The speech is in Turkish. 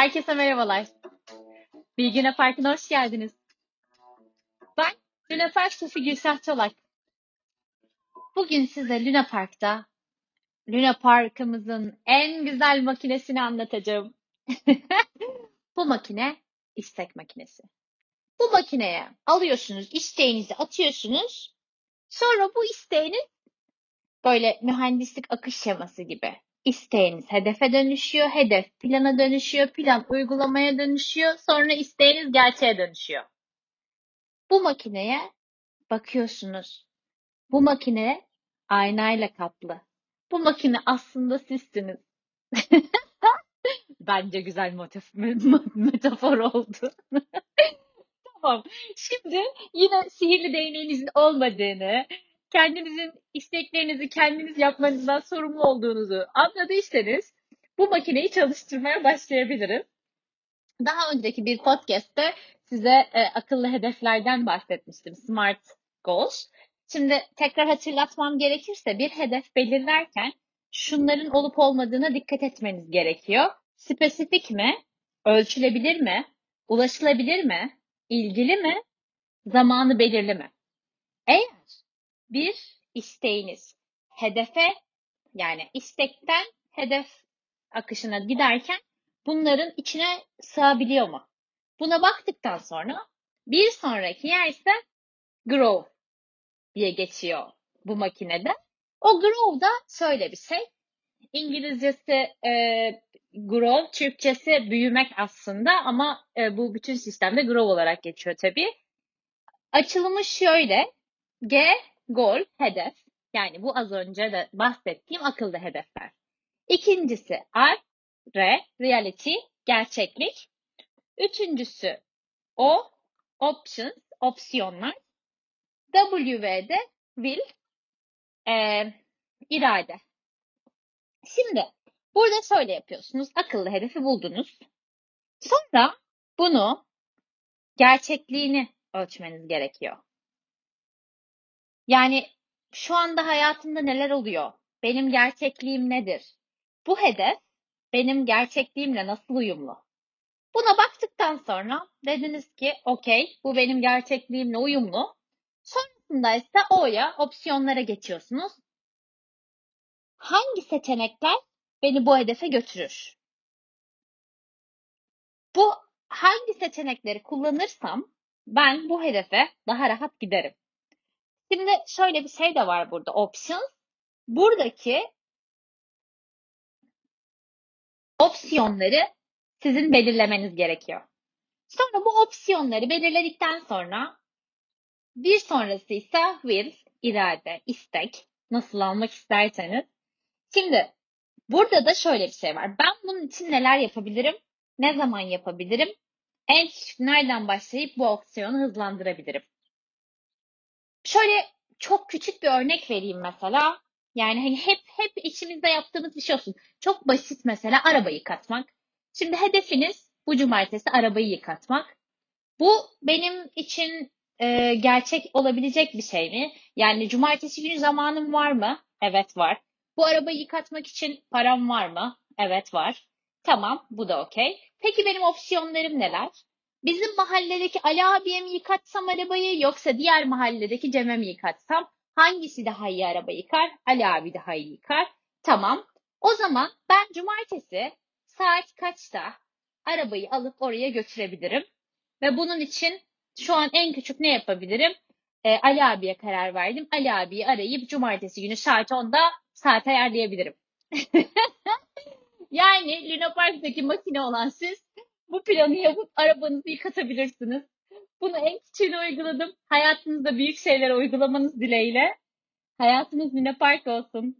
Herkese merhabalar. Bilgine Parkı'na hoş geldiniz. Ben Luna Park Sofi Gülsah Çolak. Bugün size Luna Park'ta Luna Park'ımızın en güzel makinesini anlatacağım. Bu makine istek makinesi. Bu makineye alıyorsunuz, isteğinizi atıyorsunuz. Sonra bu isteğiniz böyle mühendislik akış şeması gibi İsteğiniz hedefe dönüşüyor, hedef plana dönüşüyor, plan uygulamaya dönüşüyor, sonra isteğiniz gerçeğe dönüşüyor. Bu makineye bakıyorsunuz. Bu makine aynayla kaplı. Bu makine aslında sizsiniz. Bence güzel metafor oldu. tamam. Şimdi yine sihirli değneğinizin olmadığını, kendinizin isteklerinizi kendiniz yapmanızdan sorumlu olduğunuzu anladıysanız bu makineyi çalıştırmaya başlayabilirim. Daha önceki bir podcast'te size e, akıllı hedeflerden bahsetmiştim. Smart Goals. Şimdi tekrar hatırlatmam gerekirse bir hedef belirlerken şunların olup olmadığına dikkat etmeniz gerekiyor. Spesifik mi? Ölçülebilir mi? Ulaşılabilir mi? İlgili mi? Zamanı belirli mi? Eğer bir isteğiniz hedefe yani istekten hedef akışına giderken bunların içine sığabiliyor mu? Buna baktıktan sonra bir sonraki yer ise grow diye geçiyor bu makinede. O grow da şöyle bir şey. İngilizcesi e, grow, Türkçesi büyümek aslında ama e, bu bütün sistemde grow olarak geçiyor tabii. Açılımı şöyle. G Gol, hedef. Yani bu az önce de bahsettiğim akıllı hedefler. İkincisi R, R, reality, gerçeklik. Üçüncüsü O, options, opsiyonlar. W ve de will, e, irade. Şimdi burada şöyle yapıyorsunuz. Akıllı hedefi buldunuz. Sonra bunu gerçekliğini ölçmeniz gerekiyor. Yani şu anda hayatımda neler oluyor? Benim gerçekliğim nedir? Bu hedef benim gerçekliğimle nasıl uyumlu? Buna baktıktan sonra dediniz ki okey bu benim gerçekliğimle uyumlu. Sonrasında ise O'ya opsiyonlara geçiyorsunuz. Hangi seçenekler beni bu hedefe götürür? Bu hangi seçenekleri kullanırsam ben bu hedefe daha rahat giderim. Şimdi şöyle bir şey de var burada options. Buradaki opsiyonları sizin belirlemeniz gerekiyor. Sonra bu opsiyonları belirledikten sonra bir sonrası ise will, irade, istek. Nasıl almak isterseniz. Şimdi burada da şöyle bir şey var. Ben bunun için neler yapabilirim? Ne zaman yapabilirim? En küçük nereden başlayıp bu opsiyonu hızlandırabilirim? Şöyle çok küçük bir örnek vereyim mesela. Yani hani hep hep içimizde yaptığımız bir şey olsun. Çok basit mesela arabayı yıkatmak. Şimdi hedefiniz bu cumartesi arabayı yıkatmak. Bu benim için e, gerçek olabilecek bir şey mi? Yani cumartesi günü zamanım var mı? Evet var. Bu arabayı yıkatmak için param var mı? Evet var. Tamam bu da okey. Peki benim opsiyonlarım neler? Bizim mahalledeki Ali abiye mi yıkatsam arabayı yoksa diğer mahalledeki Cem'e mi yıkatsam? Hangisi daha iyi araba yıkar? Ali abi daha iyi yıkar. Tamam. O zaman ben cumartesi saat kaçta arabayı alıp oraya götürebilirim? Ve bunun için şu an en küçük ne yapabilirim? Ee, Ali abiye karar verdim. Ali abiyi arayıp cumartesi günü saat 10'da saat ayarlayabilirim. yani Luna Park'taki makine olan siz bu planı yapıp arabanızı yıkatabilirsiniz. Bunu en küçüğüne uyguladım. Hayatınızda büyük şeyler uygulamanız dileğiyle. Hayatınız Luna Park olsun.